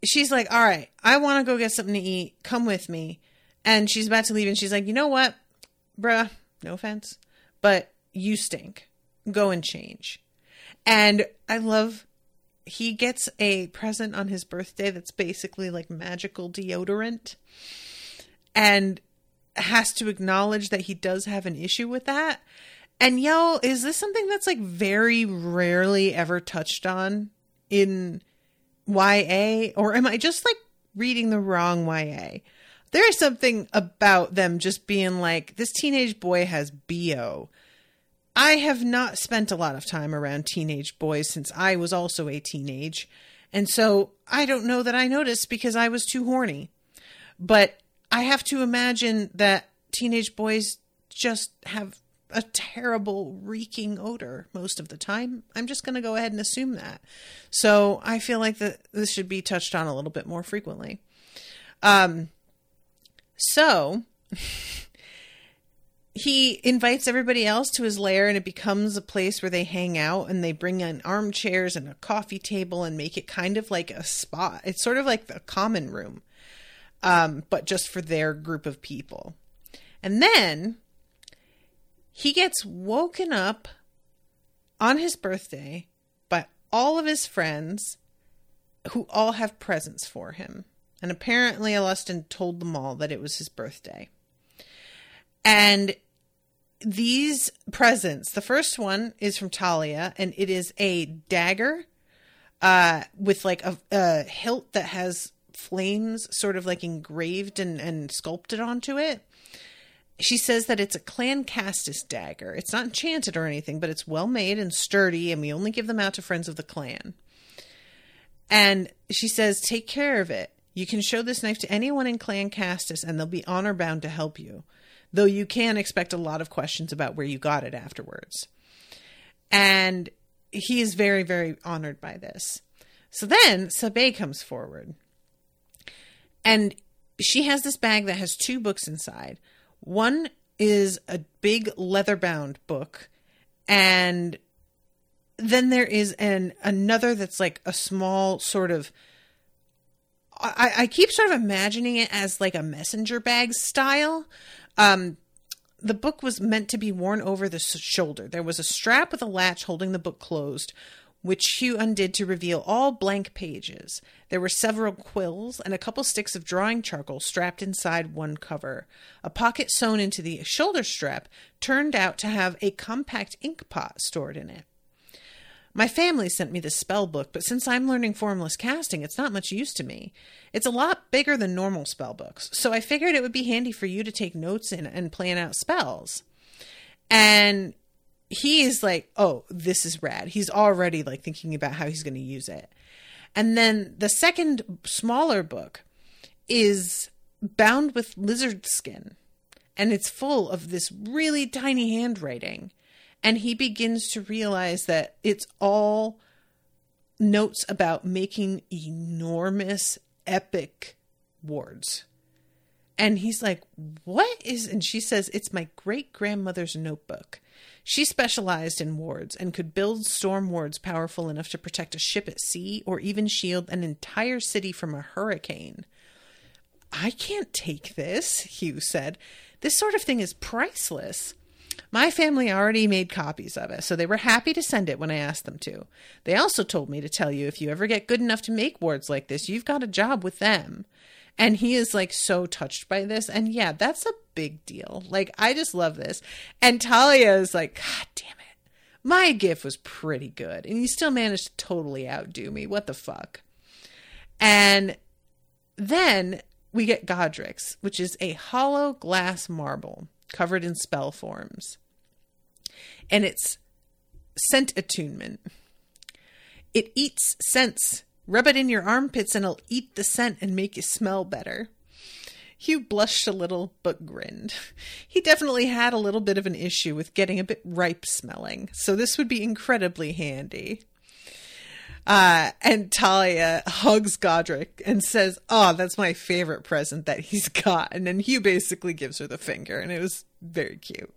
she's like, All right, I want to go get something to eat. Come with me. And she's about to leave, and she's like, You know what, bruh, no offense, but you stink. Go and change. And I love he gets a present on his birthday that's basically like magical deodorant and has to acknowledge that he does have an issue with that. And y'all, is this something that's like very rarely ever touched on in YA? Or am I just like reading the wrong YA? There is something about them just being like, this teenage boy has BO. I have not spent a lot of time around teenage boys since I was also a teenage. And so I don't know that I noticed because I was too horny. But I have to imagine that teenage boys just have a terrible reeking odor most of the time. I'm just going to go ahead and assume that. So I feel like that this should be touched on a little bit more frequently. Um, so he invites everybody else to his lair and it becomes a place where they hang out and they bring in armchairs and a coffee table and make it kind of like a spot. It's sort of like the common room, um, but just for their group of people. And then he gets woken up on his birthday by all of his friends who all have presents for him. And apparently, Alustin told them all that it was his birthday. And these presents, the first one is from Talia, and it is a dagger uh, with like a, a hilt that has flames sort of like engraved and, and sculpted onto it. She says that it's a clan Castus dagger. It's not enchanted or anything, but it's well made and sturdy, and we only give them out to friends of the clan. And she says, Take care of it. You can show this knife to anyone in Clan Castus, and they'll be honor bound to help you though you can expect a lot of questions about where you got it afterwards. And he is very, very honored by this. So then Sabae comes forward. And she has this bag that has two books inside. One is a big leather bound book, and then there is an another that's like a small sort of I, I keep sort of imagining it as like a messenger bag style, um, the book was meant to be worn over the shoulder. There was a strap with a latch holding the book closed, which Hugh undid to reveal all blank pages. There were several quills and a couple sticks of drawing charcoal strapped inside one cover. A pocket sewn into the shoulder strap turned out to have a compact ink pot stored in it. My family sent me this spell book, but since I'm learning formless casting, it's not much use to me. It's a lot bigger than normal spell books, so I figured it would be handy for you to take notes in and plan out spells. And he's like, "Oh, this is rad." He's already like thinking about how he's going to use it. And then the second smaller book is bound with lizard skin, and it's full of this really tiny handwriting and he begins to realize that it's all notes about making enormous, epic wards. And he's like, What is? And she says, It's my great grandmother's notebook. She specialized in wards and could build storm wards powerful enough to protect a ship at sea or even shield an entire city from a hurricane. I can't take this, Hugh said. This sort of thing is priceless. My family already made copies of it, so they were happy to send it when I asked them to. They also told me to tell you if you ever get good enough to make wards like this, you've got a job with them. And he is like so touched by this. And yeah, that's a big deal. Like, I just love this. And Talia is like, God damn it. My gift was pretty good. And you still managed to totally outdo me. What the fuck? And then we get Godric's, which is a hollow glass marble covered in spell forms. And it's scent attunement. It eats scents. Rub it in your armpits and it'll eat the scent and make you smell better. Hugh blushed a little but grinned. He definitely had a little bit of an issue with getting a bit ripe smelling, so this would be incredibly handy. Uh, and Talia hugs Godric and says, Oh, that's my favorite present that he's got. And then Hugh basically gives her the finger, and it was very cute.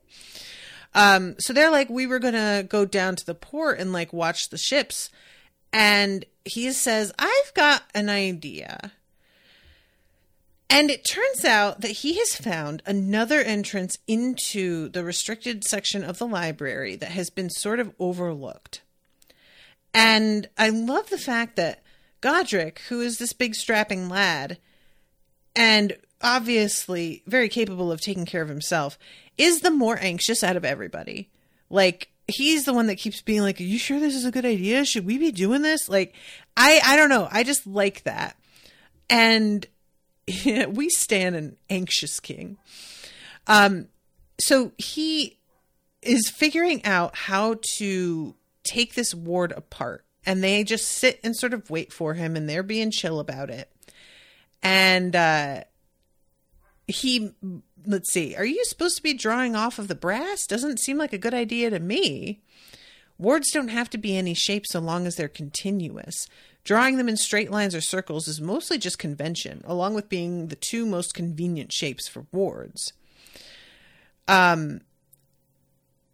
Um, so they're like, We were going to go down to the port and like watch the ships. And he says, I've got an idea. And it turns out that he has found another entrance into the restricted section of the library that has been sort of overlooked. And I love the fact that Godric, who is this big strapping lad and obviously very capable of taking care of himself, is the more anxious out of everybody. Like he's the one that keeps being like, "Are you sure this is a good idea? Should we be doing this?" Like I I don't know. I just like that. And we stand an anxious king. Um so he is figuring out how to take this ward apart. And they just sit and sort of wait for him and they're being chill about it. And uh he let's see are you supposed to be drawing off of the brass? Doesn't seem like a good idea to me. Wards don't have to be any shape so long as they're continuous. Drawing them in straight lines or circles is mostly just convention along with being the two most convenient shapes for wards. Um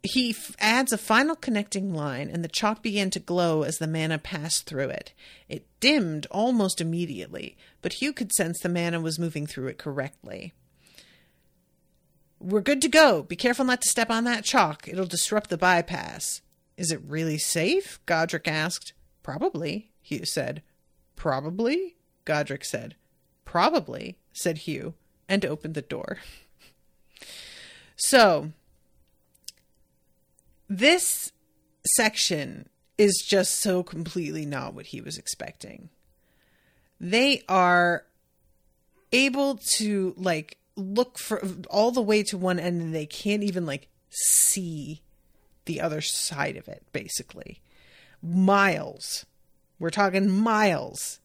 he f- adds a final connecting line, and the chalk began to glow as the mana passed through it. It dimmed almost immediately, but Hugh could sense the mana was moving through it correctly. We're good to go. Be careful not to step on that chalk. It'll disrupt the bypass. Is it really safe? Godric asked. Probably, Hugh said. Probably? Godric said. Probably, said Hugh, and opened the door. so, this section is just so completely not what he was expecting. They are able to like look for all the way to one end and they can't even like see the other side of it basically. Miles. We're talking miles.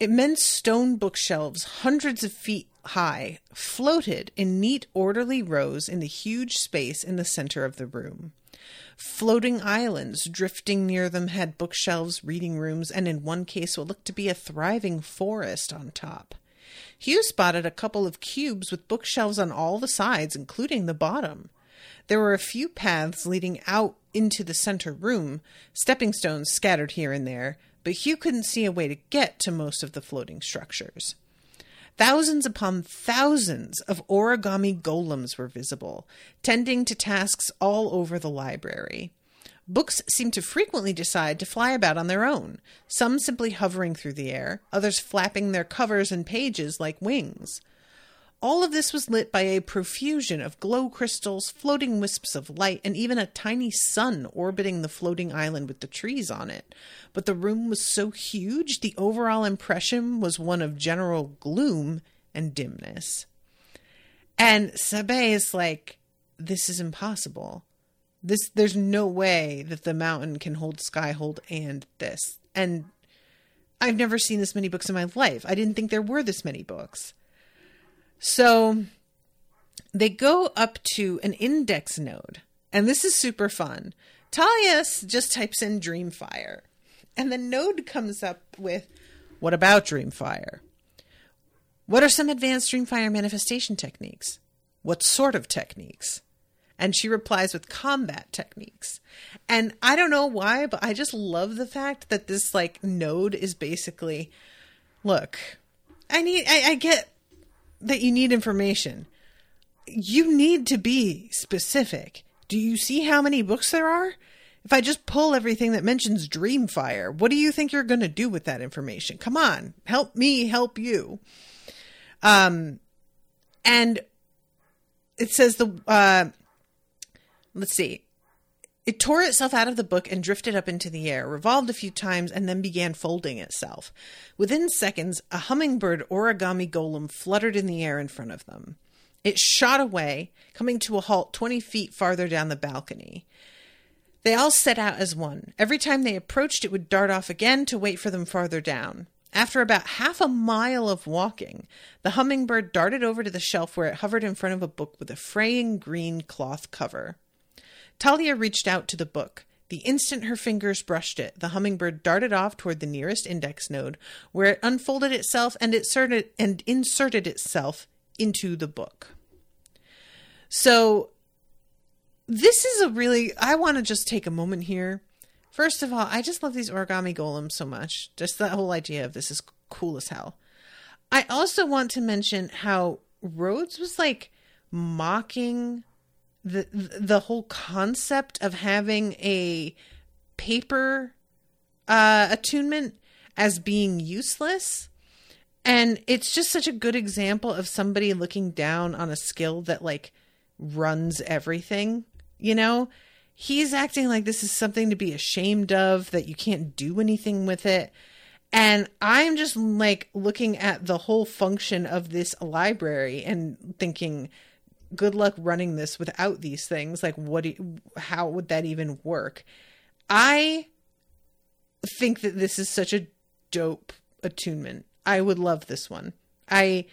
Immense stone bookshelves, hundreds of feet high, floated in neat, orderly rows in the huge space in the center of the room. Floating islands drifting near them had bookshelves, reading rooms, and in one case what looked to be a thriving forest on top. Hugh spotted a couple of cubes with bookshelves on all the sides, including the bottom. There were a few paths leading out into the center room, stepping stones scattered here and there, but Hugh couldn't see a way to get to most of the floating structures. Thousands upon thousands of origami golems were visible, tending to tasks all over the library. Books seemed to frequently decide to fly about on their own, some simply hovering through the air, others flapping their covers and pages like wings. All of this was lit by a profusion of glow crystals, floating wisps of light, and even a tiny sun orbiting the floating island with the trees on it. But the room was so huge, the overall impression was one of general gloom and dimness. And Sabae is like, this is impossible. This there's no way that the mountain can hold Skyhold and this. And I've never seen this many books in my life. I didn't think there were this many books. So they go up to an index node, and this is super fun. Talia just types in Dreamfire, and the node comes up with, What about Dreamfire? What are some advanced Dreamfire manifestation techniques? What sort of techniques? And she replies with combat techniques. And I don't know why, but I just love the fact that this like node is basically look, I need I, I get that you need information. You need to be specific. Do you see how many books there are? If I just pull everything that mentions Dreamfire, what do you think you're going to do with that information? Come on, help me help you. Um, and it says the uh, let's see. It tore itself out of the book and drifted up into the air, revolved a few times, and then began folding itself. Within seconds, a hummingbird origami golem fluttered in the air in front of them. It shot away, coming to a halt 20 feet farther down the balcony. They all set out as one. Every time they approached, it would dart off again to wait for them farther down. After about half a mile of walking, the hummingbird darted over to the shelf where it hovered in front of a book with a fraying green cloth cover. Talia reached out to the book. The instant her fingers brushed it, the hummingbird darted off toward the nearest index node, where it unfolded itself and inserted, and inserted itself into the book. So, this is a really. I want to just take a moment here. First of all, I just love these origami golems so much. Just the whole idea of this is cool as hell. I also want to mention how Rhodes was like mocking the the whole concept of having a paper uh, attunement as being useless. And it's just such a good example of somebody looking down on a skill that like runs everything, you know? He's acting like this is something to be ashamed of, that you can't do anything with it. And I'm just like looking at the whole function of this library and thinking, good luck running this without these things. Like, what? Do, how would that even work? I think that this is such a dope attunement. I would love this one. I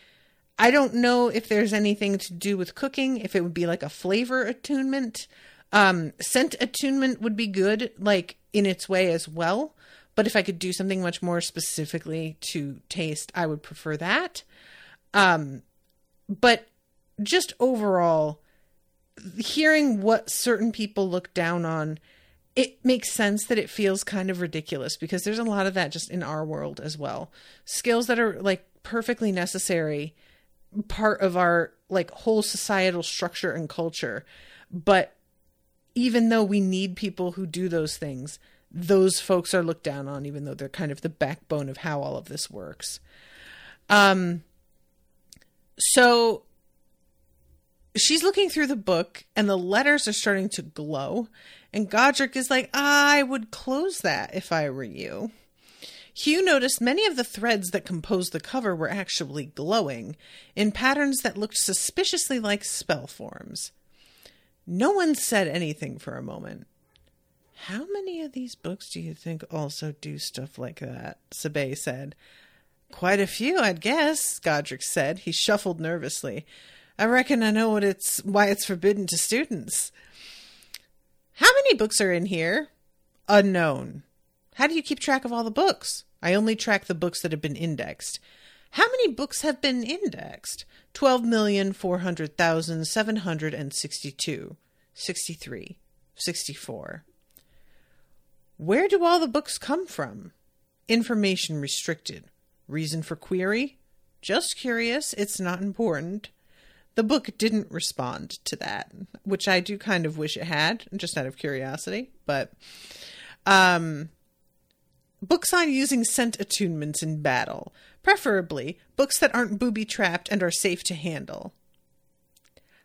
I don't know if there's anything to do with cooking. If it would be like a flavor attunement, um, scent attunement would be good, like in its way as well. But if I could do something much more specifically to taste, I would prefer that. Um, but just overall, hearing what certain people look down on, it makes sense that it feels kind of ridiculous because there's a lot of that just in our world as well. Skills that are like perfectly necessary part of our like whole societal structure and culture. But even though we need people who do those things, those folks are looked down on, even though they're kind of the backbone of how all of this works. Um, so she's looking through the book and the letters are starting to glow. And Godric is like, I would close that if I were you. Hugh noticed many of the threads that composed the cover were actually glowing in patterns that looked suspiciously like spell forms. No one said anything for a moment. How many of these books do you think also do stuff like that? Sabae said. Quite a few, I'd guess, Godric said. He shuffled nervously. I reckon I know what it's why it's forbidden to students. How many books are in here? Unknown. How do you keep track of all the books? I only track the books that have been indexed. How many books have been indexed? Twelve million four hundred thousand seven hundred and sixty-two, sixty-three, sixty-four. Where do all the books come from? Information restricted. Reason for query? Just curious, it's not important. The book didn't respond to that, which I do kind of wish it had, just out of curiosity. But um, books on using scent attunements in battle, preferably books that aren't booby trapped and are safe to handle.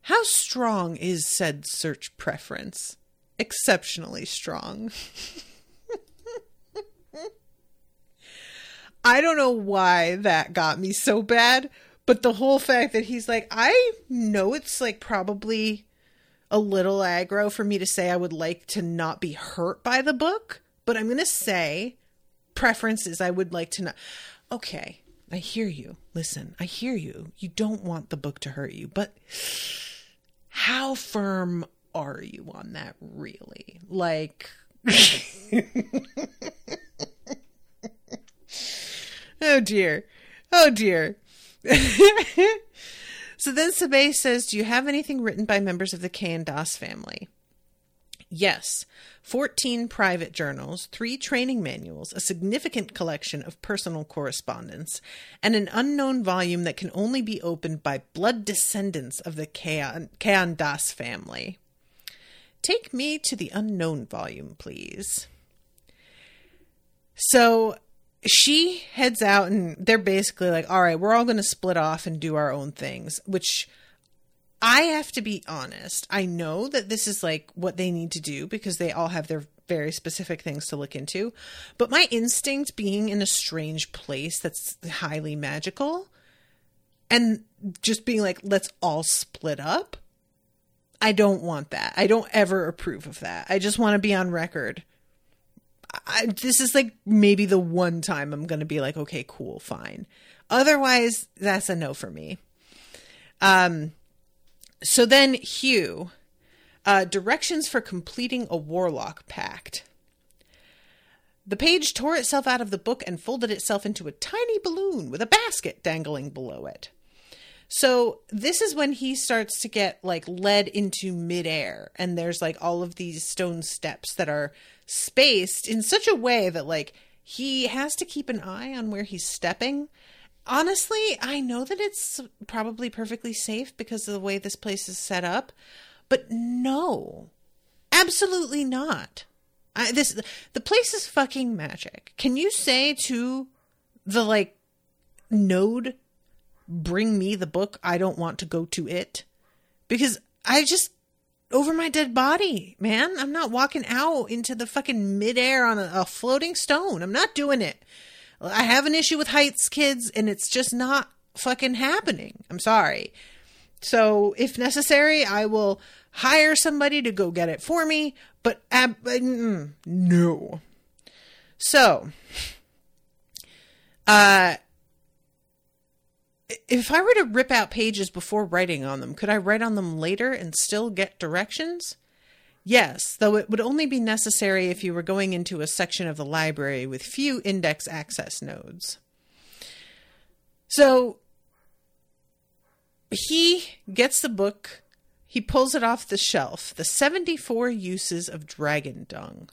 How strong is said search preference? Exceptionally strong. I don't know why that got me so bad, but the whole fact that he's like, I know it's like probably a little aggro for me to say I would like to not be hurt by the book, but I'm going to say preferences I would like to know. Okay, I hear you. Listen, I hear you. You don't want the book to hurt you, but how firm are you on that really? Like Oh dear. Oh dear so then Sabae says, Do you have anything written by members of the Kayan Das family? Yes, 14 private journals, three training manuals, a significant collection of personal correspondence, and an unknown volume that can only be opened by blood descendants of the Kayan Das family. Take me to the unknown volume, please. So she heads out, and they're basically like, all right, we're all going to split off and do our own things, which I have to be honest. I know that this is like what they need to do because they all have their very specific things to look into. But my instinct being in a strange place that's highly magical and just being like, let's all split up. I don't want that. I don't ever approve of that. I just want to be on record. I, this is like maybe the one time I'm going to be like, okay, cool, fine. Otherwise, that's a no for me. Um, so then Hugh, uh, directions for completing a warlock pact. The page tore itself out of the book and folded itself into a tiny balloon with a basket dangling below it. So this is when he starts to get like led into midair, and there's like all of these stone steps that are spaced in such a way that like he has to keep an eye on where he's stepping. Honestly, I know that it's probably perfectly safe because of the way this place is set up, but no, absolutely not. I, this the place is fucking magic. Can you say to the like node bring me the book. I don't want to go to it because I just over my dead body, man. I'm not walking out into the fucking midair on a, a floating stone. I'm not doing it. I have an issue with heights, kids, and it's just not fucking happening. I'm sorry. So, if necessary, I will hire somebody to go get it for me, but ab- mm, no. So, uh, if I were to rip out pages before writing on them, could I write on them later and still get directions? Yes, though it would only be necessary if you were going into a section of the library with few index access nodes. So he gets the book, he pulls it off the shelf The 74 Uses of Dragon Dung.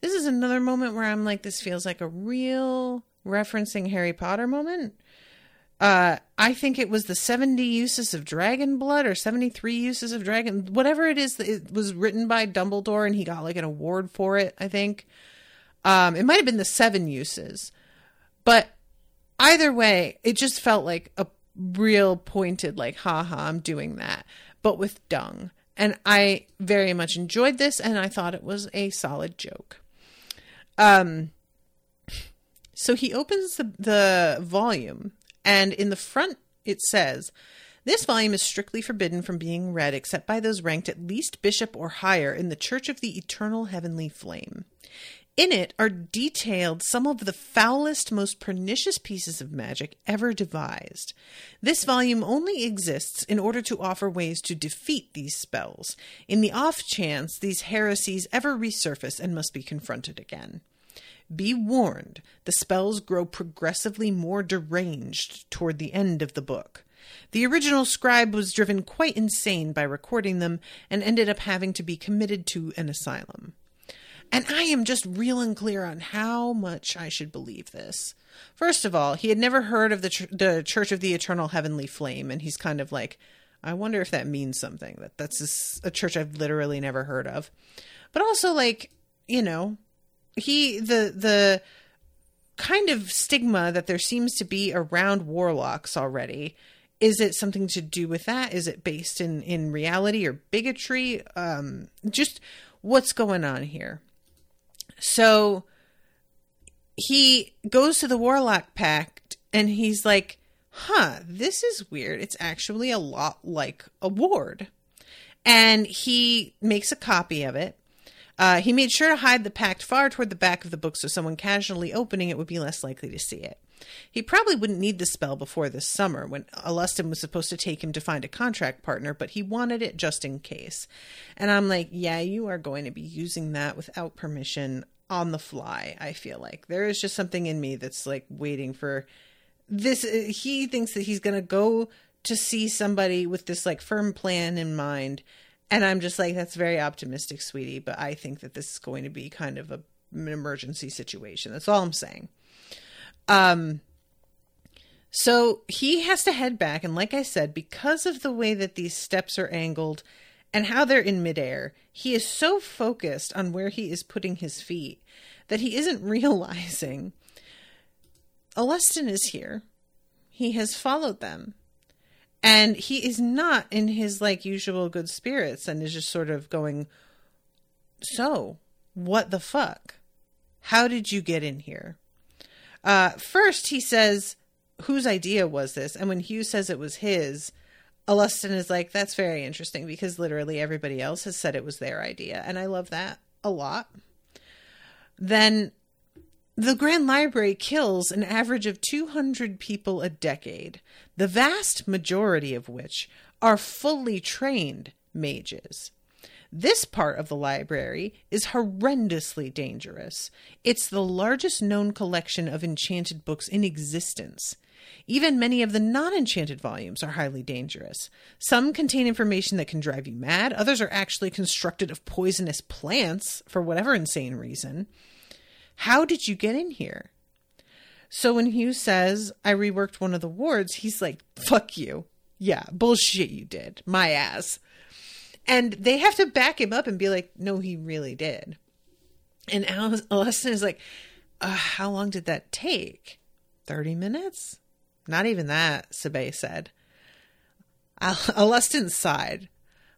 This is another moment where I'm like, this feels like a real referencing Harry Potter moment. Uh, I think it was the 70 uses of dragon blood or 73 uses of dragon, whatever it is. It was written by Dumbledore and he got like an award for it, I think. Um, it might have been the seven uses. But either way, it just felt like a real pointed, like, haha, I'm doing that, but with dung. And I very much enjoyed this and I thought it was a solid joke. Um, so he opens the, the volume and in the front, it says, this volume is strictly forbidden from being read except by those ranked at least bishop or higher in the Church of the Eternal Heavenly Flame. In it are detailed some of the foulest, most pernicious pieces of magic ever devised. This volume only exists in order to offer ways to defeat these spells, in the off chance these heresies ever resurface and must be confronted again. Be warned, the spells grow progressively more deranged toward the end of the book. The original scribe was driven quite insane by recording them and ended up having to be committed to an asylum. And I am just real unclear on how much I should believe this. First of all, he had never heard of the, the Church of the Eternal Heavenly Flame, and he's kind of like, I wonder if that means something. That that's a church I've literally never heard of. But also, like, you know, he the the kind of stigma that there seems to be around warlocks already is it something to do with that? Is it based in in reality or bigotry? Um just what's going on here? So he goes to the warlock pact and he's like huh this is weird. It's actually a lot like a ward. And he makes a copy of it uh, he made sure to hide the pact far toward the back of the book so someone casually opening it would be less likely to see it. He probably wouldn't need the spell before this summer when Alustin was supposed to take him to find a contract partner, but he wanted it just in case. And I'm like, yeah, you are going to be using that without permission on the fly, I feel like. There is just something in me that's like waiting for this he thinks that he's going to go to see somebody with this like firm plan in mind and i'm just like that's very optimistic sweetie but i think that this is going to be kind of a, an emergency situation that's all i'm saying um so he has to head back and like i said because of the way that these steps are angled and how they're in midair he is so focused on where he is putting his feet that he isn't realizing Alustin is here. He has followed them. And he is not in his like usual good spirits and is just sort of going, So, what the fuck? How did you get in here? Uh, first, he says, Whose idea was this? And when Hugh says it was his, Alustin is like, That's very interesting because literally everybody else has said it was their idea. And I love that a lot. Then the Grand Library kills an average of 200 people a decade, the vast majority of which are fully trained mages. This part of the library is horrendously dangerous. It's the largest known collection of enchanted books in existence. Even many of the non enchanted volumes are highly dangerous. Some contain information that can drive you mad, others are actually constructed of poisonous plants for whatever insane reason. How did you get in here? So when Hugh says, I reworked one of the wards, he's like, fuck you. Yeah, bullshit you did. My ass. And they have to back him up and be like, no, he really did. And Alustin is like, uh, how long did that take? 30 minutes? Not even that, Sabae said. Alustin sighed.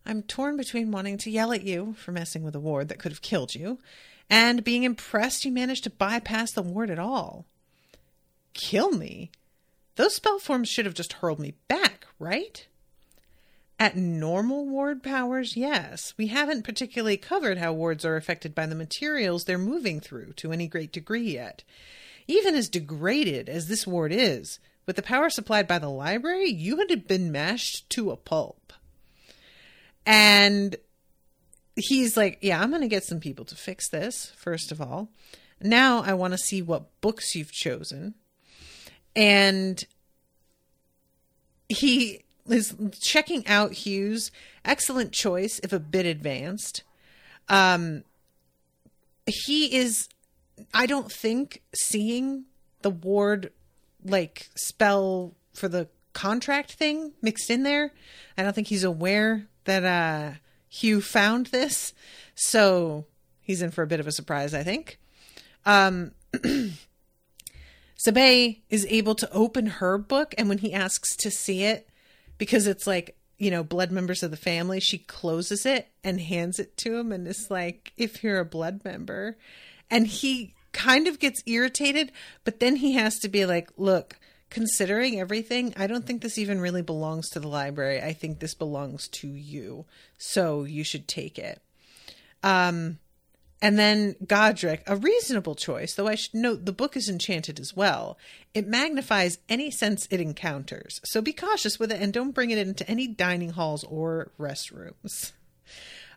I'm torn between wanting to yell at you for messing with a ward that could have killed you and being impressed you managed to bypass the ward at all. Kill me? Those spell forms should have just hurled me back, right? At normal ward powers, yes. We haven't particularly covered how wards are affected by the materials they're moving through to any great degree yet. Even as degraded as this ward is, with the power supplied by the library, you would have been mashed to a pulp. And he's like, Yeah, I'm going to get some people to fix this, first of all. Now I want to see what books you've chosen. And he is checking out Hugh's. excellent choice, if a bit advanced. Um, he is, I don't think, seeing the ward like spell for the contract thing mixed in there. I don't think he's aware that uh Hugh found this, so he's in for a bit of a surprise, I think. Um, Sabae is able to open her book, and when he asks to see it, because it's like, you know, blood members of the family, she closes it and hands it to him, and it's like, if you're a blood member. And he kind of gets irritated, but then he has to be like, look, considering everything, I don't think this even really belongs to the library. I think this belongs to you. So you should take it. Um, and then Godric, a reasonable choice, though I should note the book is enchanted as well. It magnifies any sense it encounters, so be cautious with it and don't bring it into any dining halls or restrooms.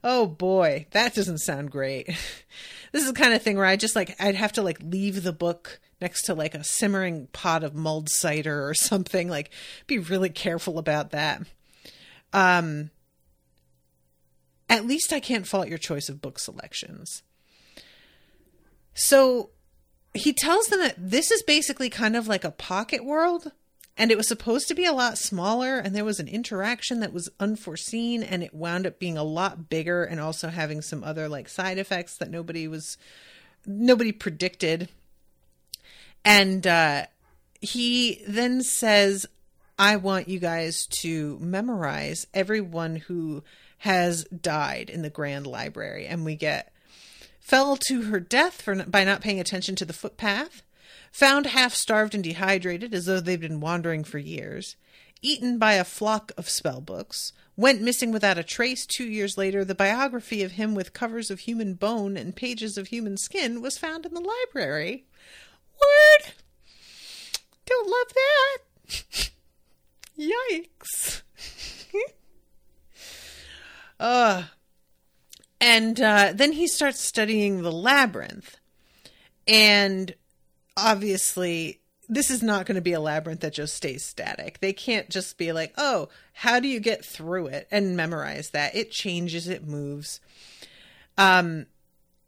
Oh boy, that doesn't sound great. this is the kind of thing where I just like I'd have to like leave the book next to like a simmering pot of mulled cider or something. Like, be really careful about that. Um, at least I can't fault your choice of book selections. So he tells them that this is basically kind of like a pocket world and it was supposed to be a lot smaller and there was an interaction that was unforeseen and it wound up being a lot bigger and also having some other like side effects that nobody was nobody predicted and uh, he then says, I want you guys to memorize everyone who has died in the Grand Library. And we get fell to her death for by not paying attention to the footpath, found half starved and dehydrated as though they'd been wandering for years, eaten by a flock of spell books, went missing without a trace two years later. The biography of him with covers of human bone and pages of human skin was found in the library. Word! Don't love that. Yikes. uh, and uh, then he starts studying the labyrinth. And obviously, this is not going to be a labyrinth that just stays static. They can't just be like, oh, how do you get through it and memorize that? It changes, it moves. Um,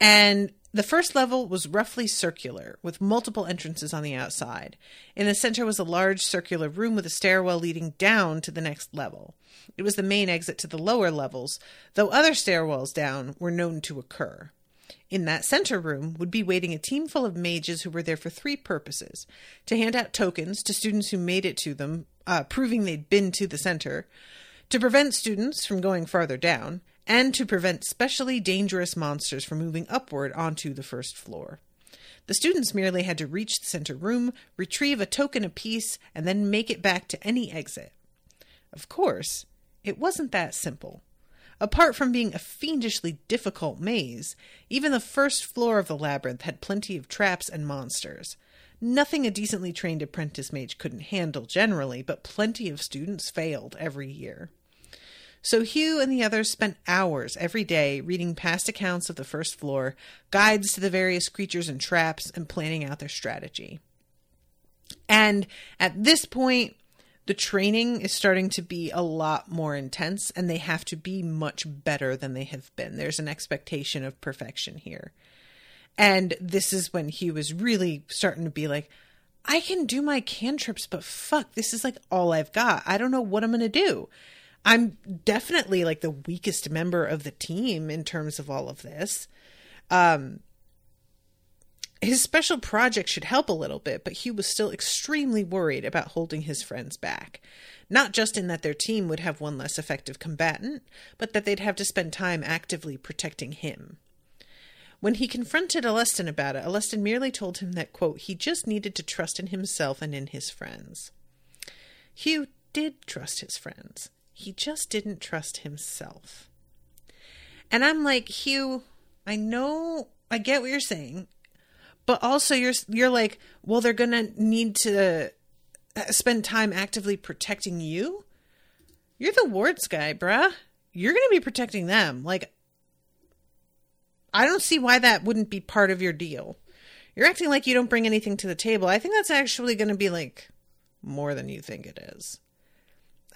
and the first level was roughly circular, with multiple entrances on the outside. In the center was a large circular room with a stairwell leading down to the next level. It was the main exit to the lower levels, though other stairwells down were known to occur. In that center room would be waiting a team full of mages who were there for three purposes to hand out tokens to students who made it to them, uh, proving they'd been to the center, to prevent students from going farther down, and to prevent specially dangerous monsters from moving upward onto the first floor. The students merely had to reach the center room, retrieve a token apiece, and then make it back to any exit. Of course, it wasn't that simple. Apart from being a fiendishly difficult maze, even the first floor of the labyrinth had plenty of traps and monsters. Nothing a decently trained apprentice mage couldn't handle generally, but plenty of students failed every year. So Hugh and the others spent hours every day reading past accounts of the first floor, guides to the various creatures and traps, and planning out their strategy. And at this point, the training is starting to be a lot more intense, and they have to be much better than they have been. There's an expectation of perfection here. And this is when Hugh was really starting to be like, I can do my cantrips, but fuck, this is like all I've got. I don't know what I'm going to do. I'm definitely like the weakest member of the team in terms of all of this. Um, his special project should help a little bit, but Hugh was still extremely worried about holding his friends back. Not just in that their team would have one less effective combatant, but that they'd have to spend time actively protecting him. When he confronted Alustin about it, Alustin merely told him that, quote, he just needed to trust in himself and in his friends. Hugh did trust his friends. He just didn't trust himself. And I'm like, Hugh, I know, I get what you're saying, but also you're you're like, well, they're gonna need to uh, spend time actively protecting you. You're the wards guy, bruh. You're gonna be protecting them. Like, I don't see why that wouldn't be part of your deal. You're acting like you don't bring anything to the table. I think that's actually to be like more than you think it is.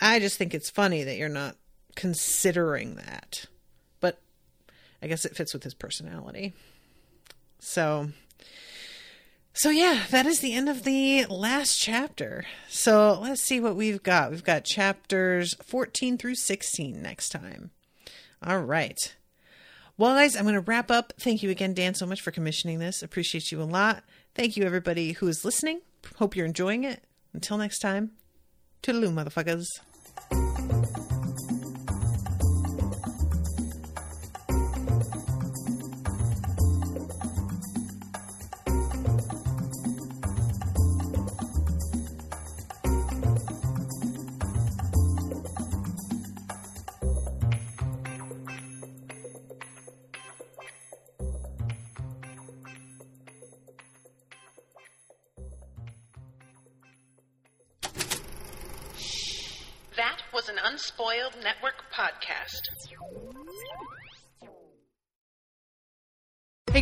I just think it's funny that you're not considering that. But I guess it fits with his personality. So so yeah, that is the end of the last chapter. So let's see what we've got. We've got chapters 14 through 16 next time. All right. Well, guys, I'm going to wrap up. Thank you again, Dan, so much for commissioning this. Appreciate you a lot. Thank you, everybody who is listening. Hope you're enjoying it. Until next time, toodaloo, motherfuckers.